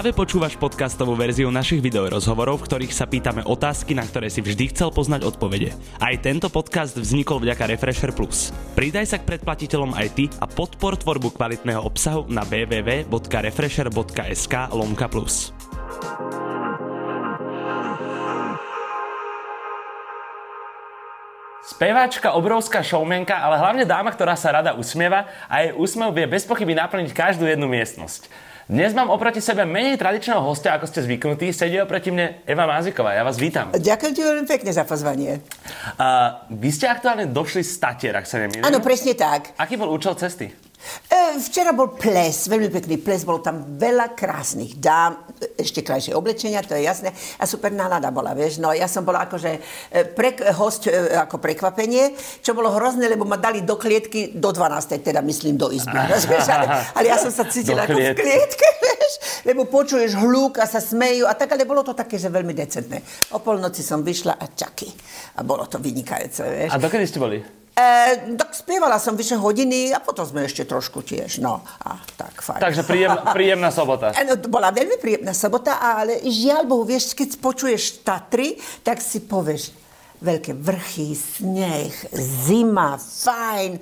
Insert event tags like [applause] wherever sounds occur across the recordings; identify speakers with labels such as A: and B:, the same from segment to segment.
A: Práve počúvaš podcastovú verziu našich videorozhovorov, v ktorých sa pýtame otázky, na ktoré si vždy chcel poznať odpovede. Aj tento podcast vznikol vďaka Refresher Plus. Pridaj sa k predplatiteľom aj ty a podpor tvorbu kvalitného obsahu na www.refresher.sk lomka plus. Speváčka, obrovská showmenka, ale hlavne dáma, ktorá sa rada usmieva a jej úsmev vie bez pochyby naplniť každú jednu miestnosť. Dnes mám oproti sebe menej tradičného hostia, ako ste zvyknutí. Sedí oproti mne Eva Máziková. Ja vás vítam.
B: Ďakujem ti veľmi pekne za pozvanie.
A: Uh, vy ste aktuálne došli z Tatier, ak sa nemýlim.
B: Áno, presne tak.
A: Aký bol účel cesty?
B: E, včera bol ples, veľmi pekný ples, bolo tam veľa krásnych dám, ešte krajšie oblečenia, to je jasné, a super nálada bola, vieš, no ja som bola akože e, pre, host e, ako prekvapenie, čo bolo hrozné, lebo ma dali do klietky do 12. teda myslím do izby, ale, ale ja som sa cítila ako v klietke, lebo počuješ hluk a sa smejú a tak, ale bolo to také, že veľmi decentné. O polnoci som vyšla a čaky. A bolo to vynikajúce, vieš.
A: A dokedy ste boli?
B: E, tak spievala som vyše hodiny a potom sme ešte trošku tiež, no. A tak, fajn.
A: Takže príjem, [laughs] príjemná sobota.
B: E, no, bola veľmi príjemná sobota, ale žiaľ Bohu, vieš, keď počuješ Tatry, tak si povieš, veľké vrchy, sneh, zima, fajn.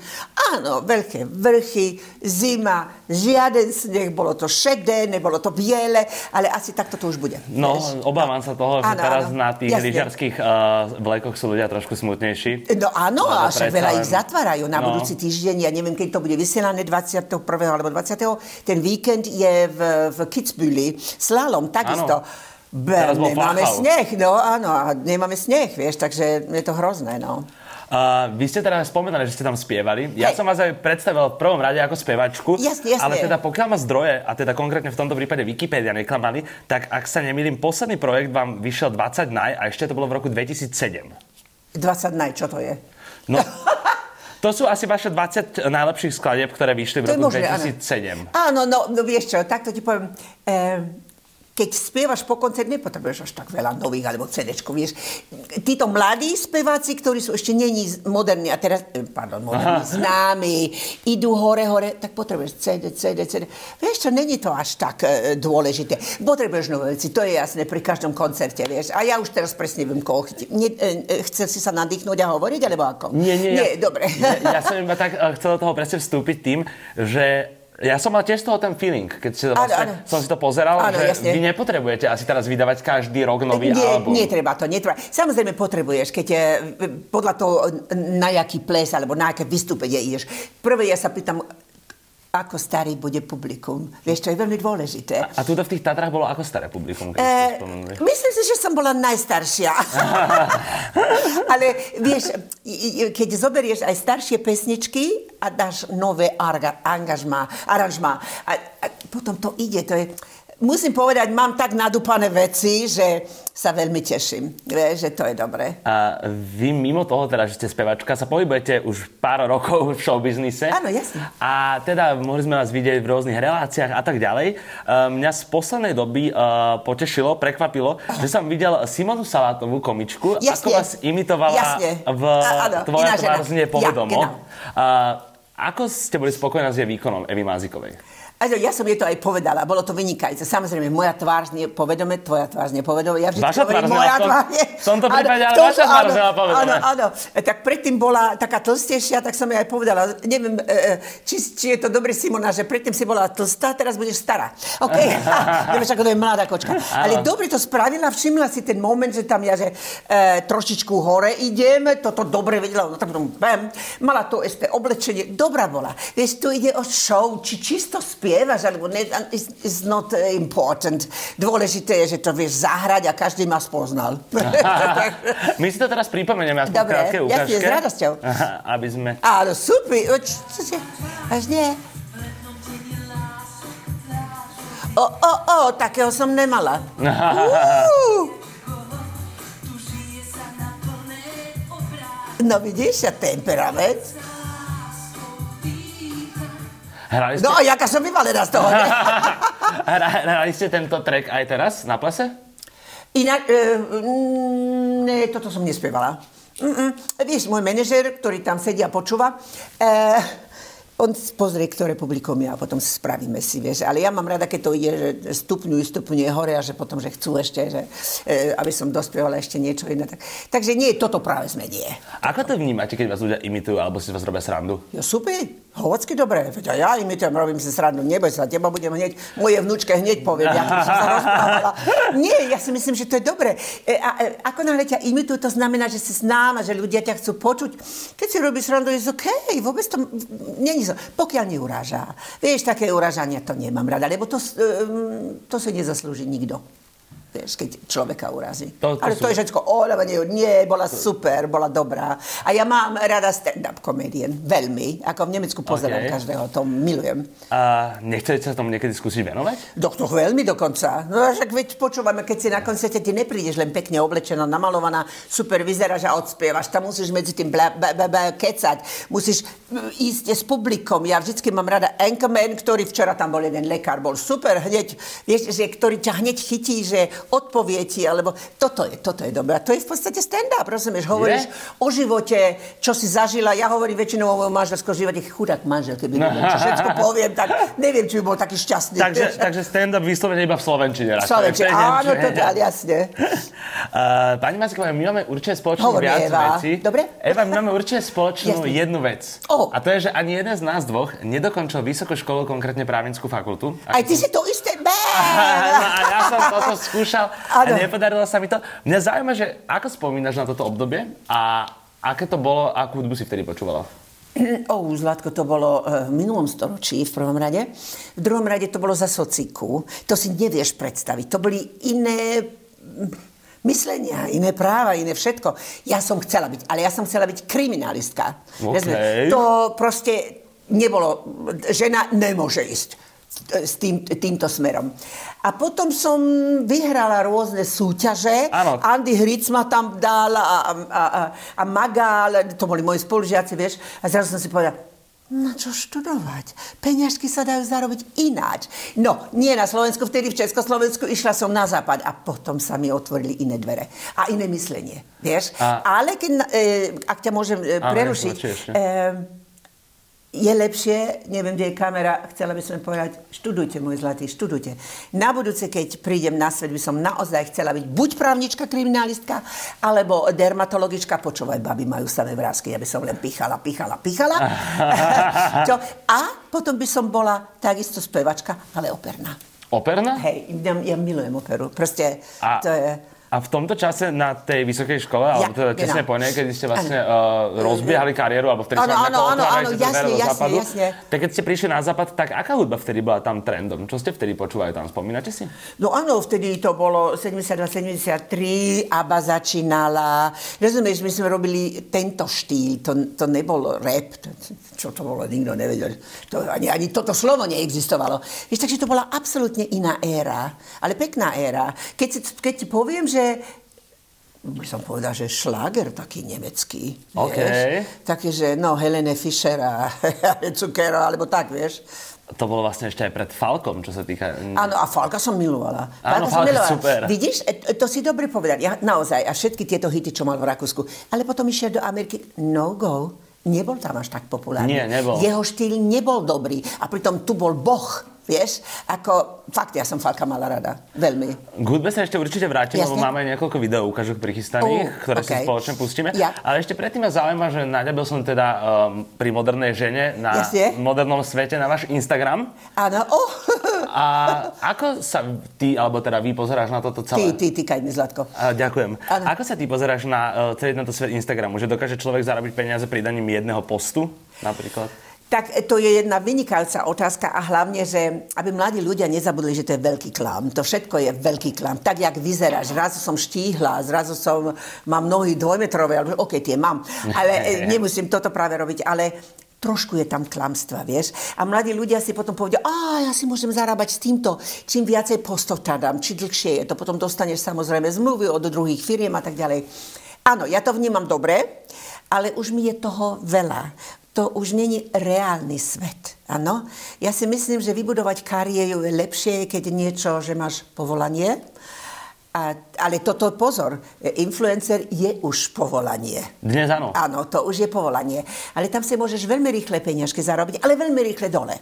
B: Áno, veľké vrchy, zima, žiaden sneh, bolo to šedé, nebolo to biele, ale asi takto to už bude.
A: No, vieš? obávam sa toho, že áno, teraz áno, na tých lyžiarských uh, vlekoch sú ľudia trošku smutnejší.
B: No áno, a však veľa ich zatvárajú na no. budúci týždeň. Ja neviem, keď to bude vysielané 21. alebo 20. Ten víkend je v, v Kitzbüheli. Slalom, takisto. Áno. Be, nemáme fachal. sneh, no áno, a nemáme sneh, vieš, takže je to hrozné, no.
A: Uh, vy ste teda spomenali, že ste tam spievali. Ja som vás aj predstavil v prvom rade ako spevačku.
B: Jasne, jasne.
A: Ale teda pokiaľ ma zdroje, a teda konkrétne v tomto prípade Wikipedia neklamali, tak ak sa nemýlim, posledný projekt vám vyšiel 20 naj a ešte to bolo v roku 2007.
B: 20 naj, čo to je?
A: No, [laughs] To sú asi vaše 20 najlepších skladieb, ktoré vyšli v roku možné, 2007.
B: Áno, no, no vieš čo, takto ti poviem. Eh, keď spievaš po koncert, nepotrebuješ až tak veľa nových alebo cd vieš. Títo mladí speváci, ktorí sú ešte není moderní a teraz, eh, pardon, moderní, známi, idú hore, hore, tak potrebuješ CD, CD, CD. Vieš čo, není to až tak e, dôležité. Potrebuješ nové veci, to je jasné pri každom koncerte, vieš. A ja už teraz presne viem, koho. Nie, e, chcel si sa nadýchnuť a hovoriť, alebo ako?
A: Nie, nie.
B: Nie,
A: ja,
B: dobre.
A: Ja, ja som iba tak chcel do toho presne vstúpiť tým, že ja som mal tiež z toho ten feeling, keď si vlastne, ano, ano. som si to pozeral, ano, že jasne. vy nepotrebujete asi teraz vydávať každý rok nový
B: nie,
A: album.
B: Netreba to, netreba. Samozrejme potrebuješ, keď je, podľa toho, na jaký ples alebo na aké vystúpenie ideš. Prvé ja sa pýtam, ako starý bude publikum. Vieš, to je veľmi dôležité.
A: A, a tu v tých Tatrách bolo ako staré publikum, keď
B: e, Myslím si, že som bola najstaršia. [laughs] Ale vieš, keď zoberieš aj staršie pesničky a dáš nové angažma, aranžma, a, a potom to ide, to je musím povedať, mám tak nadúpané veci, že sa veľmi teším. Že to je dobré.
A: A vy mimo toho, teda, že ste spevačka, sa pohybujete už pár rokov v showbiznise.
B: Áno, jasne.
A: A teda mohli sme vás vidieť v rôznych reláciách a tak ďalej. Uh, mňa z poslednej doby uh, potešilo, prekvapilo, Aha. že som videl Simonu Salátovú komičku, jasne. ako vás imitovala jasne. v a, Tvoja tvár znie povedomo. Ja, uh, ako ste boli spokojná s jej výkonom Evy Mázikovej?
B: Also, ja som jej to aj povedala, bolo to vynikajúce. Samozrejme, moja tvár znie povedome, tvoja tvár znie povedome. Ja
A: vaša tvár moja tvár nie. V tomto prípade, ale vaša tvár znela povedome.
B: Áno, áno. E, tak predtým bola taká tlstejšia, tak som jej aj povedala. Neviem, e, e, či, či je to dobre, Simona, že predtým si bola tlstá, teraz budeš stará. OK? [laughs] [laughs] Nevieš, ako to je mladá kočka. Ale dobre to spravila, všimla si ten moment, že tam ja, že e, trošičku hore idem, toto dobre vedela, no tak bam, mala to isté oblečenie, dobrá bola. Vieš, tu ide o show, či čisto spí spievaš, alebo ne, is, is not uh, important. Dôležité je, že to vieš zahrať a každý ma spoznal. [laughs]
A: My si to teraz pripomenieme aspoň Dobre, krátke ukážke.
B: Dobre, s radosťou.
A: Aby sme...
B: Áno, super. Až nie. O, o, o, takého som nemala. [laughs] no vidíš, a temperament.
A: Hrali ste...
B: No, jaká som vyvalená z toho. [laughs]
A: Hrali ste tento track aj teraz na plese?
B: Inak, e, ne, toto som nespievala. Mm-mm. Vieš, môj manažer, ktorý tam sedí a počúva, e, on pozrie, ktoré publikum je a potom spravíme si, vieš. Ale ja mám rada, keď to ide, že stupňujú, stupňuje hore a že potom, že chcú ešte, že, e, aby som dospievala ešte niečo iné. Tak, takže nie, toto práve sme nie.
A: Ako to vnímate, keď vás ľudia imitujú alebo si vás robia srandu?
B: Jo, super. Hovocky dobre, veď ja imitujem, robím si srandu, neboj sa, teba budem hneď, moje vnúčke hneď poviem, ja som sa [laughs] rozprávala. Nie, ja si myslím, že to je dobre. E, a, e, ako náhle ťa imitujú, to znamená, že si známa, že ľudia ťa chcú počuť. Keď si robíš srandu, je OK, vôbec to není so, pokiaľ neuráža. Vieš, také uražania to nemám rada, lebo to, um, to si nezaslúži nikto vieš, keď človeka urazí. To, to Ale to sú... je všetko, o, nie, bola super, bola dobrá. A ja mám rada stand-up komedien, veľmi. Ako v Nemecku pozerám okay. každého, to milujem.
A: A nechcete sa tomu niekedy skúsiť venovať?
B: Do, to veľmi dokonca. No však veď počúvame, keď si na koncerte, ty neprídeš len pekne oblečená, namalovaná, super vyzeráš a odspievaš. Tam musíš medzi tým bla, bla, bla, bla, kecať. Musíš mm, ísť s publikom. Ja vždycky mám rada Anchorman, ktorý včera tam bol jeden lekár, bol super hneď, vieš, že, ktorý ťa hneď chytí, že odpovie ti, alebo toto je, toto je dobré. A to je v podstate stand-up, rozumieš? Hovoríš je? o živote, čo si zažila. Ja hovorím väčšinou o mojom manželskom živote, chudák manžel, keby neviem, čo [laughs] všetko poviem, tak neviem, či by bol taký šťastný.
A: Takže, takže stand-up vyslovene iba v Slovenčine.
B: V Slovenčine, áno, to jasne.
A: Uh, [laughs] pani Macková, my máme určite spoločnú Hovorí viac Eva. veci.
B: Dobre?
A: Eva, my máme určite spoločnú jasne. jednu vec. Oh. A to je, že ani jeden z nás dvoch nedokončil vysokú školu, konkrétne právnickú fakultu.
B: Aj ty si to isté, no,
A: a ja som toto skúšal a nepodarilo sa mi to. Mňa zaujíma, že ako spomínaš na toto obdobie a aké to bolo, akú hudbu si vtedy počúvala?
B: Oh, Zlatko, to bolo eh, v minulom storočí v prvom rade. V druhom rade to bolo za sociku. To si nevieš predstaviť. To boli iné myslenia, iné práva, iné všetko. Ja som chcela byť, ale ja som chcela byť kriminalistka.
A: Okay.
B: To proste nebolo, žena nemôže ísť s tým, týmto smerom. A potom som vyhrala rôzne súťaže.
A: Ano.
B: Andy Hric ma tam dal a, a, a, a Magal, to boli moji spolužiaci, vieš. A zrazu som si povedala, na čo študovať? Peňažky sa dajú zarobiť ináč. No, nie na Slovensku, vtedy v Československu išla som na západ a potom sa mi otvorili iné dvere a iné myslenie, vieš. A... Ale keď, e, ak ťa môžem e, prerušiť, je lepšie, neviem, kde je kamera, chcela by som povedať, študujte, môj zlatý, študujte. Na budúce, keď prídem na svet, by som naozaj chcela byť buď právnička, kriminalistka, alebo dermatologička, počúvaj, baby majú samé vrázky, ja by som len pichala, pichala, pichala. [laughs] A potom by som bola takisto spevačka, ale operná.
A: Operná?
B: Hej, ja, ja milujem operu. Proste a... to je...
A: A v tomto čase na tej vysokej škole, ja, alebo teda tesne po nej, keď ste vlastne uh, rozbiehali kariéru, alebo vtedy
B: ano,
A: sa
B: áno, áno, áno, jasne, jasne, západu, jasne.
A: tak keď ste prišli na západ, tak aká hudba vtedy bola tam trendom? Čo ste vtedy počúvali tam? Spomínate si?
B: No áno, vtedy to bolo 72-73, ABBA začínala. Rozumieš, my sme robili tento štýl, to, to nebol rap, to, čo to bolo, nikto nevedel. To, ani, ani toto slovo neexistovalo. Víš, takže to bola absolútne iná éra, ale pekná éra. Keď, keď ti poviem, že že by som povedal, že šláger taký nemecký.
A: Okay.
B: Vieš? Taký, že no, Helene Fischer a [laughs] Zucchero, alebo tak, vieš.
A: To bolo vlastne ešte aj pred Falkom, čo sa týka...
B: Áno, a Falka som milovala.
A: Áno, Falka som milovala. super.
B: Vidíš, e, to si dobre povedať. Ja, naozaj, a všetky tieto hity, čo mal v Rakúsku. Ale potom išiel do Ameriky, no go. Nebol tam až tak populárny.
A: Nie, nebol.
B: Jeho štýl nebol dobrý. A pritom tu bol Boh Vieš, ako fakt ja som Falka mala rada. Veľmi.
A: K hudbe sa ešte určite vrátim, Jasne? lebo máme niekoľko videó ukážok prichystaných, oh, ktoré okay. si spoločne pustíme. Ja. Ale ešte predtým ma zaujíma, že naďabil som teda um, pri modernej žene na Jasne? modernom svete na váš Instagram.
B: Áno. Oh. [laughs]
A: A ako sa ty, alebo teda vy pozeráš na toto celé?
B: Ty, ty, ty, Kajmi Zlatko.
A: A, ďakujem. Ano. Ako sa ty pozeráš na uh, celý tento svet Instagramu? Že dokáže človek zarobiť peniaze pridaním jedného postu napríklad?
B: Tak to je jedna vynikajúca otázka a hlavne, že aby mladí ľudia nezabudli, že to je veľký klam. To všetko je veľký klam. Tak, jak vyzeráš. Zrazu som štíhla, zrazu som, mám nohy dvojmetrové, alebo OK, tie mám. Ale [laughs] e, nemusím toto práve robiť. Ale trošku je tam klamstva, vieš. A mladí ľudia si potom povedia, a ja si môžem zarábať s týmto, čím viacej postov tadám, či dlhšie je to. Potom dostaneš samozrejme zmluvy od druhých firiem a tak ďalej. Áno, ja to vnímam dobre, ale už mi je toho veľa to už není reálny svet. Ano? Ja si myslím, že vybudovať kariéru je lepšie, keď niečo, že máš povolanie, A, ale toto pozor, influencer je už povolanie.
A: Dnes áno.
B: Áno, to už je povolanie. Ale tam si môžeš veľmi rýchle peniažky zarobiť, ale veľmi rýchle dole.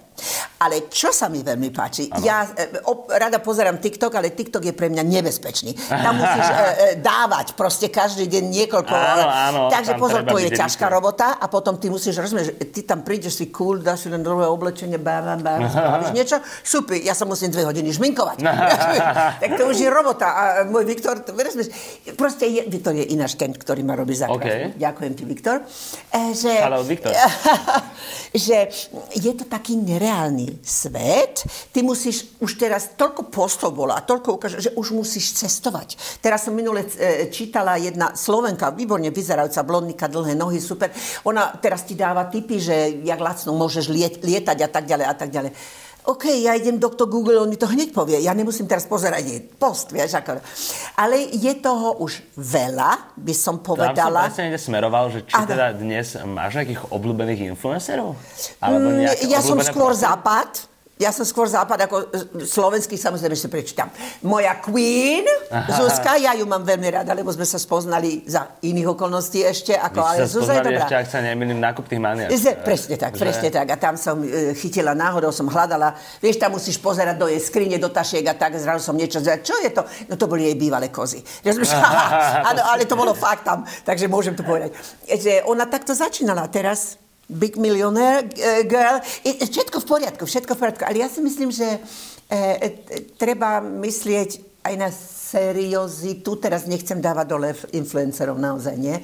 B: Ale čo sa mi veľmi páči, ano. ja e, op, rada pozerám TikTok, ale TikTok je pre mňa nebezpečný. Tam [laughs] musíš e, e, dávať proste každý deň niekoľko.
A: Áno, áno,
B: Takže pozor, to je ťažká robota a potom ty musíš, rozumieš, ty tam prídeš si cool, dáš si len druhé oblečenie, bam, [laughs] spravíš niečo, super, ja sa musím dve hodiny žminkovať. [laughs] tak to už je robota. A môj Viktor, proste je, Viktor je ináč ten, ktorý ma robí za okay. Ďakujem ti, Viktor.
A: E, že, Hello, Viktor. [laughs]
B: že je to taký nereálny svet, ty musíš, už teraz toľko postov bolo a toľko ukáže, že už musíš cestovať. Teraz som minule e, čítala jedna Slovenka, výborne vyzerajúca blondika, dlhé nohy, super. Ona teraz ti dáva tipy, že jak lacno môžeš liet, lietať a tak ďalej a tak ďalej. OK, ja idem do Google, on mi to hneď povie. Ja nemusím teraz pozerať post, vieš, ako. Ale je toho už veľa, by som povedala.
A: Tam som presne smeroval, že či ano. teda dnes máš nejakých obľúbených influencerov? Alebo
B: mm, ja som skôr profil? západ ja som skôr západ ako e, slovenský, samozrejme si prečítam. Moja queen, Aha. Zuzka, ja ju mám veľmi rada, lebo sme sa spoznali za iných okolností ešte. Ako,
A: ale Zuzka je dobrá. ešte, ak sa nemýlim, nákup tých maniak.
B: Presne tak, že... presne tak. A tam som e, chytila náhodou, som hľadala. Vieš, tam musíš pozerať do jej skrine, do tašiek a tak. Zrazu som niečo zvedala. Čo je to? No to boli jej bývalé kozy. [laughs] Áno, ale to bolo fakt tam, takže môžem to povedať. Že ona takto začínala teraz big millionaire uh, girl. Všetko v poriadku, všetko v poriadku. Ale ja si myslím, že e, e, treba myslieť aj na seriozitu. Teraz nechcem dávať dole influencerov, naozaj nie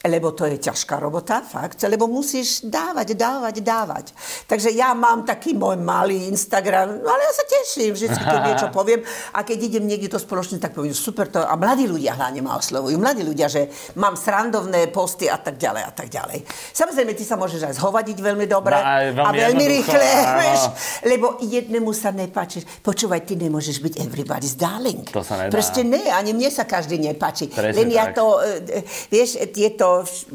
B: lebo to je ťažká robota, fakt, lebo musíš dávať, dávať, dávať. Takže ja mám taký môj malý Instagram, no ale ja sa teším, vždy, keď [laughs] niečo poviem a keď idem niekde to spoločne, tak poviem, super to, a mladí ľudia hlavne ma oslovujú, mladí ľudia, že mám srandovné posty a tak ďalej a tak ďalej. Samozrejme, ty sa môžeš aj zhovadiť veľmi dobre no, veľmi a veľmi rýchle, [laughs] vieš, lebo jednému sa nepáči. Počúvaj, ty nemôžeš byť everybody's darling.
A: To sa nedá.
B: Proste ne, ani mne sa každý nepáči. Presne Len ja tak. to, e, vieš, tieto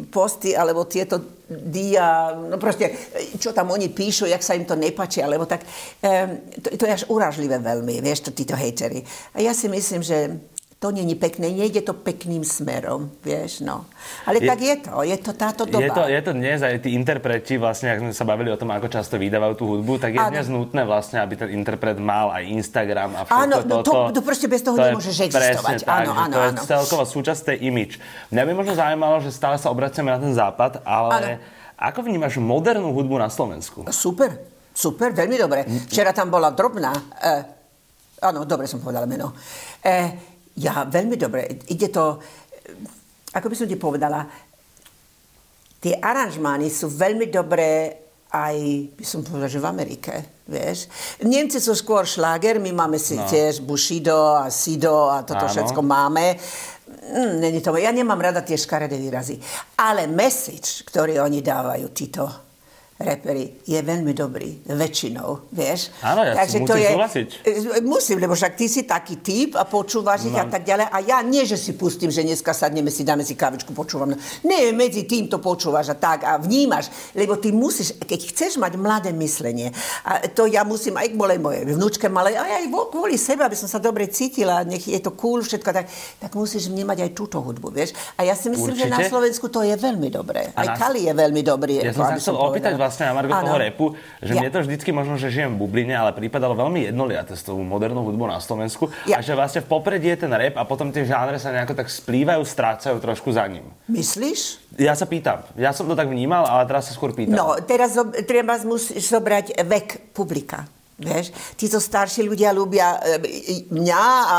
B: posty alebo tieto dia, no proste, čo tam oni píšu, jak sa im to nepáči, alebo tak, um, to, to je až uražlivé veľmi, vieš, to títo hejtery. A ja si myslím, že to není pekné, nejde to pekným smerom, vieš, no. Ale je, tak je to, je to táto doba.
A: Je to, je to dnes aj tí interpreti, vlastne, ak sme sa bavili o tom, ako často vydávajú tú hudbu, tak je ano. dnes nutné vlastne, aby ten interpret mal aj Instagram a všetko áno,
B: no, toto. to, to proste bez toho to nemôžeš existovať.
A: Áno, áno, to áno. je celková súčasť tej imič. Mňa by možno zaujímalo, že stále sa obraciame na ten západ, ale áno. ako vnímaš modernú hudbu na Slovensku?
B: Super, super, veľmi dobre. Včera tam bola drobná, eh, áno, dobre som povedala meno, eh, ja, veľmi dobre. Ide to, ako by som ti povedala, tie aranžmány sú veľmi dobré aj, by som povedala, že v Amerike, vieš. Nemci sú skôr šláger, my máme si no. tiež Bushido a Sido a toto Áno. všetko máme. Mm, není to, ja nemám rada tie škaredé výrazy. Ale message, ktorý oni dávajú, títo repery je veľmi dobrý, väčšinou, vieš.
A: Áno, ja Takže musím to je, súhlasiť.
B: E, musím, lebo však ty si taký typ a počúvaš ich no. a tak ďalej. A ja nie, že si pustím, že dneska sadneme si, dáme si kavičku, počúvam. Nie, medzi tým to počúvaš a tak a vnímaš, lebo ty musíš, keď chceš mať mladé myslenie, a to ja musím aj kvôli mojej vnúčke malej, a aj kvôli sebe, aby som sa dobre cítila, nech je to cool, všetko tak, tak musíš vnímať aj túto hudbu, vieš. A ja si myslím, Určite. že na Slovensku to je veľmi dobré. Aj Kali je veľmi dobrý.
A: Ja som sa chcel opýtať vlastne na Margo toho repu, že ja. mne to vždycky možno, že žijem v bubline, ale prípadalo veľmi jednoliaté s tou modernú hudbou na Slovensku. Ja. A že vlastne v popredí je ten rap a potom tie žánre sa nejako tak splývajú, strácajú trošku za ním.
B: Myslíš?
A: Ja sa pýtam. Ja som to tak vnímal, ale teraz sa skôr pýtam.
B: No, teraz treba musíš zobrať vek publika. Vieš, títo starší ľudia ľúbia e, mňa a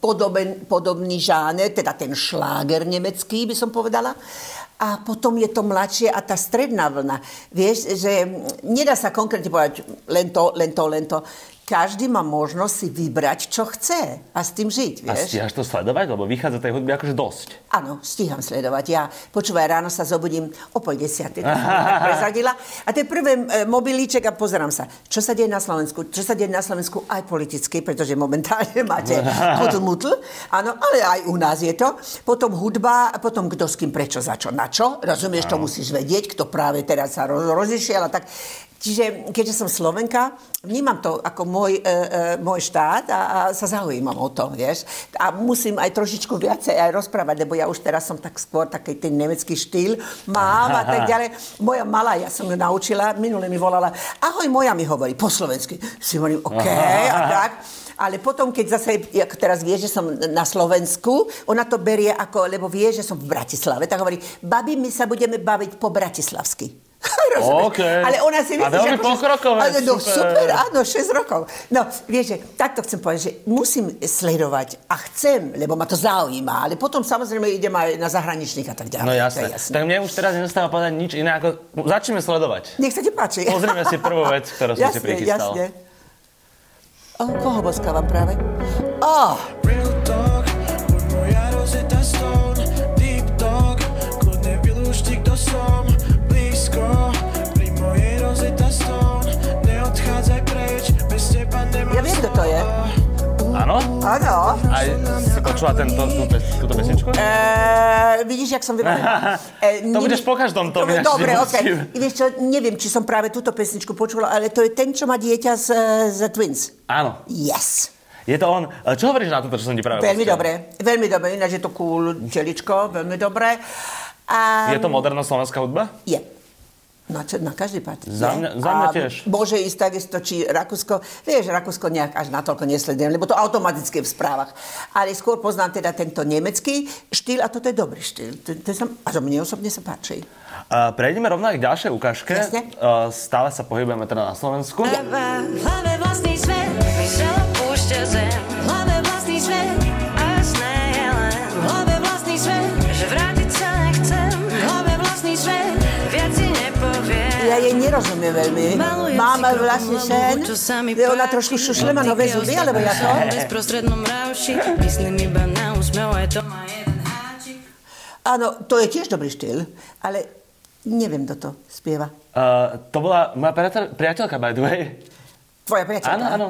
B: podoben, podobný žáner, teda ten šláger nemecký, by som povedala a potom je to mladšie a tá stredná vlna. Vieš, že nedá sa konkrétne povedať len to, len to, len to každý má možnosť si vybrať, čo chce a s tým žiť, vieš.
A: A stíhaš to sledovať? Lebo vychádza tej hudby akože dosť.
B: Áno, stíham sledovať. Ja, počúvaj, ráno sa zobudím o pol desiatej, [laughs] prezadila. A to je prvý e, mobilíček a pozerám sa, čo sa deje na Slovensku. Čo sa deje na Slovensku aj politicky, pretože momentálne máte [laughs] kutl mutl. Áno, ale aj u nás je to. Potom hudba, potom kto s kým, prečo, za čo, na čo. Rozumieš, to musíš vedieť, kto práve teraz sa roz, rozišiel a tak Čiže keďže som Slovenka, vnímam to ako môj, e, e, môj štát a, a sa zaujímam o to, vieš. A musím aj trošičku viacej aj rozprávať, lebo ja už teraz som tak skôr taký ten nemecký štýl mám a tak ďalej. Moja malá, ja som ju naučila, minule mi volala, ahoj, moja mi hovorí po slovensky. Si hovorím, OK, a tak. Ale potom, keď zase, ako teraz vie, že som na Slovensku, ona to berie ako, lebo vie, že som v Bratislave, tak hovorí, babi, my sa budeme baviť po bratislavsky. [laughs]
A: Okay.
B: Ale ona si
A: myslí, že... pokrokové,
B: ale, no, super. super, áno, 6 rokov. No, vieš, že, takto chcem povedať, že musím sledovať a chcem, lebo ma to zaujíma, ale potom samozrejme idem aj na zahraničných a tak ďalej.
A: No jasné. jasné. Tak mne už teraz nezostáva povedať nič iné, ako začneme sledovať.
B: Nech sa ti páči.
A: Pozrime si prvú vec, ktorú [laughs] som
B: jasne,
A: si prichystal.
B: Jasne. O, koho boskávam práve? Oh. Real talk, moja rozeta stone, deep talk, kľudne vylúš ti, kto som.
A: Počula tento, tú, túto pesničku?
B: E, vidíš, jak som vybavená. [laughs]
A: E, to budeš po každom tom.
B: Dobre, okej. Okay. Vieš čo, neviem, či som práve túto pesničku počula, ale to je ten, čo má dieťa z, z Twins.
A: Áno.
B: Yes.
A: Je to on. E, čo hovoríš na toto, čo som ti práve
B: Veľmi dobre, veľmi dobre. Ináč je to cool čeličko, veľmi dobre.
A: A... Je to moderná slovenská hudba?
B: Je. Na, čo, na každý pád.
A: Za mňa, za mňa tiež.
B: Môže ísť takisto, či Rakúsko, vieš, Rakúsko nejak až natoľko nesledujem, lebo to automaticky v správach. Ale skôr poznám teda tento nemecký štýl a toto je dobrý štýl. To, to sa, a mne osobne sa páči.
A: Uh, prejdeme rovno aj k ďalšej ukážke.
B: Jasne.
A: Uh, stále sa pohybujeme teda na Slovensku. Hlave vlastný svet, zem.
B: Nerozumiem veľmi. Mám vlastne sen, že ona trošku šušle má nové zuby, alebo ja to? Áno, to je tiež dobrý štýl, ale neviem, kto to spieva.
A: Uh, to bola moja priateľka, by the way.
B: Tvoja priateľka?
A: Áno, áno.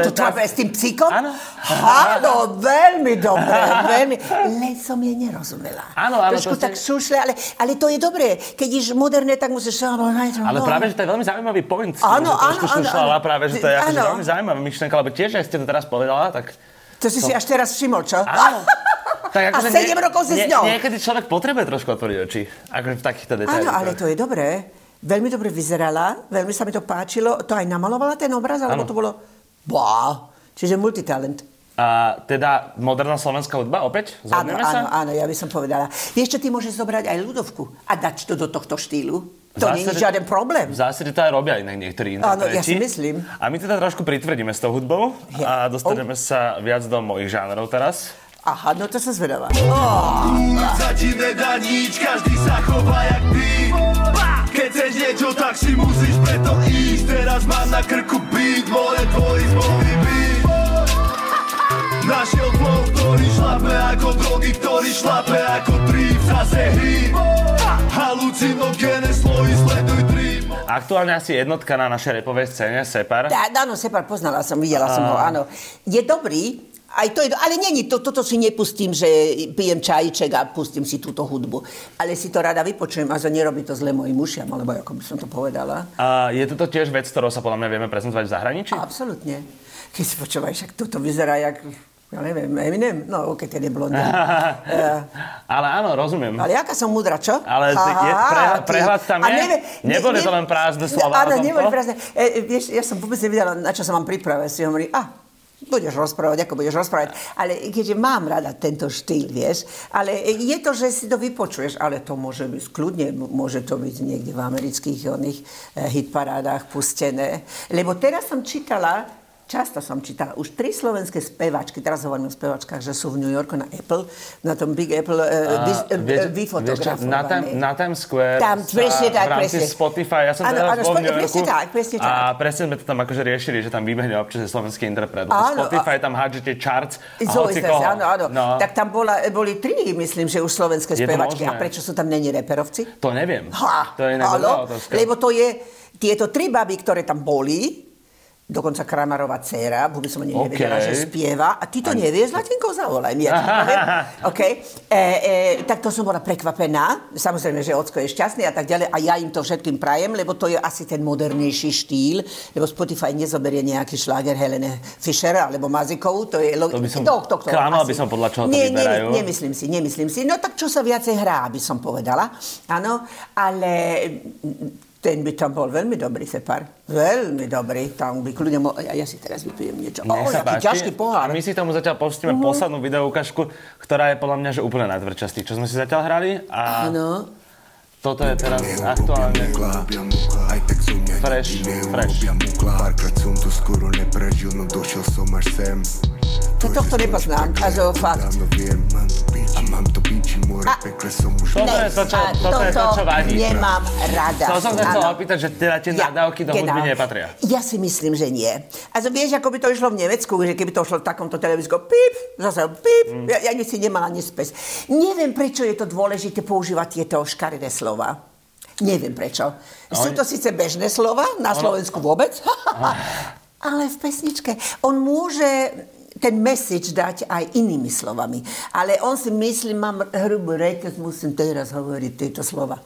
B: Toto to je s tým psíkom?
A: Áno.
B: Áno, veľmi dobre, veľmi. Len som jej nerozumela.
A: Áno, áno.
B: Trošku tak šušle, ale, ale to je dobré. Keď ješ moderné, tak musíš...
A: Ale práve, že to je veľmi zaujímavý point.
B: Áno, áno, áno,
A: práve, že to je akože veľmi zaujímavá myšlenka, lebo tiež, ak ste to teraz povedala, tak...
B: To si to... si až teraz všimol, čo?
A: Áno. [laughs] Tak
B: akože a 7 nie, rokov si nie, s ňou.
A: Niekedy človek potrebuje trošku otvoriť oči. Akože v takýchto detailoch.
B: Áno, ale to je dobré. Veľmi dobre vyzerala, veľmi sa mi to páčilo. To aj namalovala ten obraz, alebo to bolo... Wow. Čiže multitalent.
A: A teda moderná slovenská hudba opäť?
B: Áno, áno, áno, ja by som povedala. Vieš čo, ty môžeš zobrať aj ľudovku a dať to do tohto štýlu. To nie je žiaden problém.
A: V zásade to aj robia inak niektorí
B: Áno, ja si myslím.
A: A my teda trošku pritvrdíme s tou hudbou a dostaneme oh. sa viac do mojich žánrov teraz.
B: Aha, no to som zvedavá. Oh. Sa ti nedá nič, každý sa chová jak ty. Keď chceš niečo, tak si musíš preto ísť. Teraz mám na krku beat, more tvoj zmluvný beat. Našiel flow, ktorý šlape ako drogy, ktorý šlape ako trip Zase hip, halucinogéne slohy, sleduj trip
A: Aktuálne asi jednotka na našej repovej scéne, Separ.
B: Tá, áno, Separ poznala som, videla som ho, áno. Je dobrý, aj to je, ale není to, toto si nepustím, že pijem čajček a pustím si túto hudbu. Ale si to rada vypočujem a že nerobí to zle mojim ušiam, alebo ako by som to povedala.
A: A je toto tiež vec, ktorou sa podľa mňa vieme prezentovať v zahraničí?
B: Absolutne. Keď si počúvaš, ak toto vyzerá jak ja neviem, Eminem? No, ok, ten je blondý. [laughs]
A: ale áno, rozumiem.
B: Ale jaká som múdra, čo?
A: Ale je, pre, prehľad tam je? Nebe, neboli ne, to len prázdne slova
B: Áno, neboli prázdne. E, vieš, ja som vôbec nevedela, na čo sa mám pripraviť. Si hovorí, a, budeš rozprávať, ako budeš rozprávať. Ale keďže mám rada tento štýl, vieš, ale je to, že si to vypočuješ, ale to môže byť kľudne, môže to byť niekde v amerických oných eh, hitparádach pustené. Lebo teraz som čítala, Často som čítala už tri slovenské spevačky, teraz hovorím o spevačkách, že sú v New Yorku na Apple, na tom Big Apple uh, uh, vyfotografované.
A: Na, na Times Square,
B: tam, presne tak,
A: v rámci
B: presne.
A: Spotify, ja som ano, teraz ano, bol v New Yorku
B: presne tak, presne tak.
A: a presne sme to tam akože riešili, že tam vybehne občas slovenský interpret. Ano, Spotify tam hádžete charts a hoci koho.
B: Áno, áno. No. Tak tam bola, boli tri, myslím, že už slovenské spevačky. A prečo sú tam není reperovci?
A: To neviem.
B: Ha,
A: to je
B: Lebo to je, tieto tri baby, ktoré tam boli, dokonca Kramarová dcera, vôbec som ani okay. nevedela, že spieva. A ty to ani... nevieš, Latinko, zavolaj mi. Ja [laughs] okay. e, e, tak to som bola prekvapená. Samozrejme, že Ocko je šťastný a tak ďalej. A ja im to všetkým prajem, lebo to je asi ten modernejší štýl, lebo Spotify nezoberie nejaký šláger Helene Fischer alebo Mazikovú. To je...
A: To by som to, to, to, klamal, by som podľa čoho to
B: nie,
A: vyberajú.
B: Nie, nemyslím si, nemyslím si. No tak čo sa viacej hrá, by som povedala. Áno, ale ten by tam bol veľmi dobrý separ. Veľmi dobrý. Tam by kľudne mo- ja, ja si teraz vypijem niečo.
A: Nech o, sa páči. ťažký pohár. A my si tomu zatiaľ pustíme uh-huh. poslednú videoukážku, ktorá je podľa mňa že úplne najtvrdšia z tých, čo sme si zatiaľ hrali. A
B: Áno.
A: Toto je teraz aktuálne fresh, fresh. Párkrát som to skoro neprežil, no došiel som až sem.
B: To tohto nepoznám, to fakt. A. Toto je to, čo, toto je to, čo vadí. nemám rada.
A: To som sa chcel opýtať, že teda tie ja, nadávky do hudby nepatria.
B: Ja si myslím, že nie. A vieš, ako by to išlo v Nemecku, že keby to šlo v takomto televízku, pip, zase pip, mm. ja, ja si nemala nespes. Neviem, prečo je to dôležité používať tieto škaredé slova. Neviem prečo. Sú to síce bežné slova, na Slovensku vôbec, [laughs] ale v pesničke. On môže ten message dať aj inými slovami. Ale on si myslí, mám hrubú reťaz, musím teraz hovoriť tieto slova.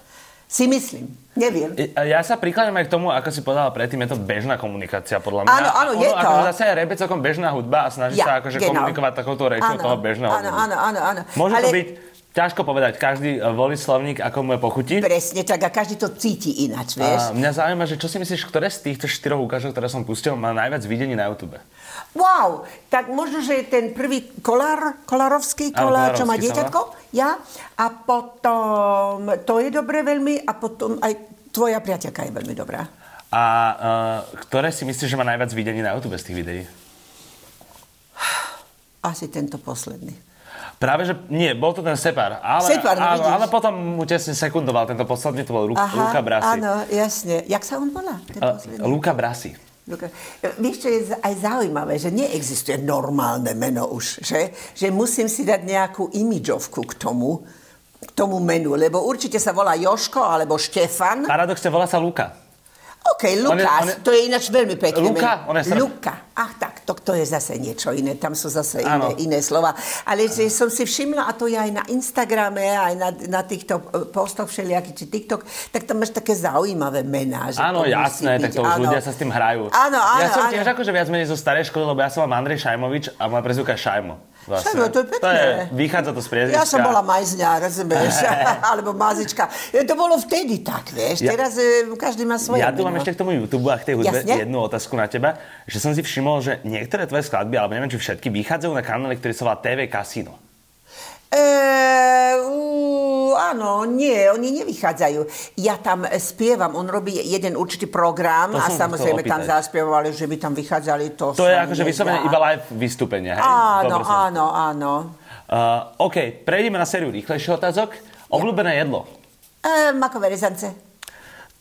B: Si myslím. Neviem.
A: Ja sa prikladám aj k tomu, ako si povedala predtým, je to bežná komunikácia, podľa mňa.
B: Áno, áno, je
A: to. Ako zase je rebe celkom bežná hudba a snaží ja, sa akože genau. komunikovať takouto rečou toho bežného
B: áno, áno, áno, áno.
A: Môže Ale... to byť Ťažko povedať, každý e, volí slovník, ako mu je pochutí.
B: Presne tak a každý to cíti ináč, vieš.
A: A mňa zaujíma, že čo si myslíš, ktoré z týchto štyroch ukážok, ktoré som pustil, má najviac videní na YouTube?
B: Wow, tak možno, že ten prvý kolár, kolárovský kolár, čo má dieťatko, ja. A potom, to je dobré veľmi, a potom aj tvoja priateľka je veľmi dobrá.
A: A uh, ktoré si myslíš, že má najviac videní na YouTube z tých videí?
B: Asi tento posledný.
A: Práve, že nie, bol to ten Separ. Ale,
B: Separ,
A: áno, ale potom mu tesne sekundoval tento posledný, to bol Lu- Aha, Luka Brasi.
B: Áno, jasne. Jak sa on volá? Ten
A: Luka Brasi.
B: Luka. Vieš, čo je aj zaujímavé, že neexistuje normálne meno už, že? Že musím si dať nejakú imidžovku k tomu, k tomu menu, lebo určite sa volá Joško alebo Štefan.
A: Paradoxne volá sa Luka.
B: OK, Lukas, on je, on je... to je ináč veľmi pekné.
A: Luka? On je.
B: Luka. Ach tak, to, to je zase niečo iné, tam sú zase iné, iné slova. Ale že som si všimla, a to je aj na Instagrame, aj na, na týchto e, postoch všelijakých, či TikTok, tak tam máš také zaujímavé mená. Že
A: áno, jasné, byť, tak to už áno. ľudia sa s tým hrajú.
B: Áno, áno,
A: ja som
B: áno.
A: tiež akože viac menej zo starej školy, lebo ja som mám Andrej Šajmovič a moja prezivka je Šajmo.
B: Vlastne. Šajmo, to je pekné. To je,
A: vychádza to z priezviska.
B: Ja som bola majzňa, rozumieš, [laughs] alebo mazička. To bolo vtedy tak, vieš. Ja, Teraz e, každý má svoje
A: Ja tu mám ešte k tomu YouTube a k tej hudbe Jasne? jednu otázku na teba, že som si všimol, že niektoré tvoje skladby, alebo neviem, či všetky, vychádzajú na kanále, ktorý sa volá TV Casino.
B: Uh, áno, nie, oni nevychádzajú. Ja tam spievam, on robí jeden určitý program to a samozrejme tam zaspievali, že by tam vychádzali to.
A: To je akože vyslovene iba live vystúpenie, hej?
B: Áno, áno, áno.
A: Uh, OK, prejdeme na sériu rýchlejších otázok. Obľúbené jedlo?
B: Uh, makové rezance.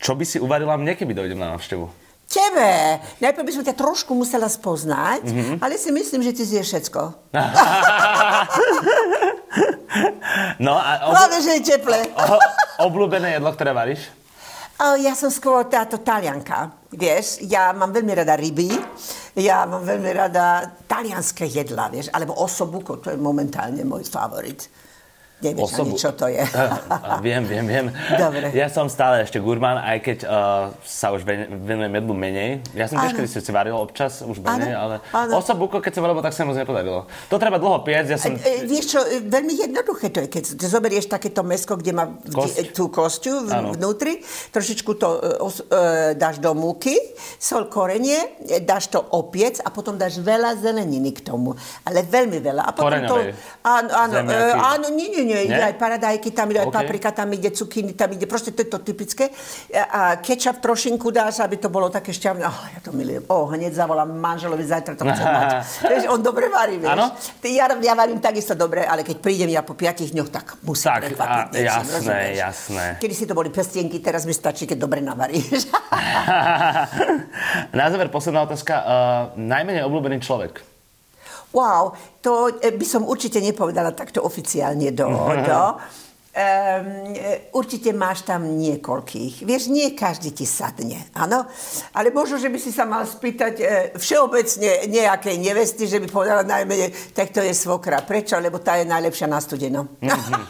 A: Čo by si uvarila mne, keby dojdem na návštevu?
B: Tebe. Najprv by som ťa trošku musela spoznať, mm-hmm. ale si myslím, že ty zješ všetko. [laughs]
A: no a...
B: Ob... Hlavne, že je teple.
A: obľúbené jedlo, ktoré varíš?
B: O, ja som skôr táto talianka, vieš. Ja mám veľmi rada ryby, ja mám veľmi rada talianské jedla, vieš, alebo osobuko, to je momentálne môj favorit. Nevieš osobu. ani, čo to je. [laughs]
A: viem, viem, viem.
B: Dobre.
A: Ja som stále ešte gurmán, aj keď uh, sa už venujem jedlu menej. Ja som tiež kedy si varil občas, už menej, ano. ale ano. osobuko, keď sa varilo, tak sa moc nepodarilo. To treba dlho piecť. Ja som...
B: E, e, vieš čo, e, veľmi jednoduché to je, keď zoberieš takéto mesko, kde má Kost. tú kostiu v, vnútri, trošičku to uh, dáš do múky, sol korenie, dáš to opiec a potom dáš veľa zeleniny k tomu. Ale veľmi veľa. A potom
A: Koreňovej.
B: to... Áno, áno, áno, nie, nie, nie, ide aj paradajky, tam ide aj okay. paprika, tam ide cukiny, tam ide, proste to je to typické. A kečap trošinku dáš, aby to bolo také šťavné. Oh, ja to milujem. Oh, hneď zavolám manželovi, zajtra to chcem mať. [laughs] vieš, on dobre varí, vieš. Ano? Ja, ja varím takisto dobre, ale keď prídem ja po piatich dňoch, tak musím tak, prekvapiť
A: niečím, jasné, rozumieš? jasné.
B: Kedy si to boli pestienky, teraz mi stačí, keď dobre navaríš. [laughs] [laughs]
A: Na záver posledná otázka. Uh, najmenej obľúbený človek?
B: Wow, to eh, by som určite nepovedala takto oficiálne do... [laughs] do. Um, určite máš tam niekoľkých. Vieš, nie každý ti sadne, áno? Ale možno, že by si sa mal spýtať e, všeobecne nejakej nevesty, že by povedala najmenej, tak to je svokra. Prečo? Lebo tá je najlepšia na studeno. Mm-hmm.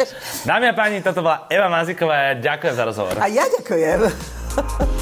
B: [laughs]
A: Dámy a páni, toto bola Eva Maziková. Ďakujem za rozhovor.
B: A ja ďakujem. [laughs]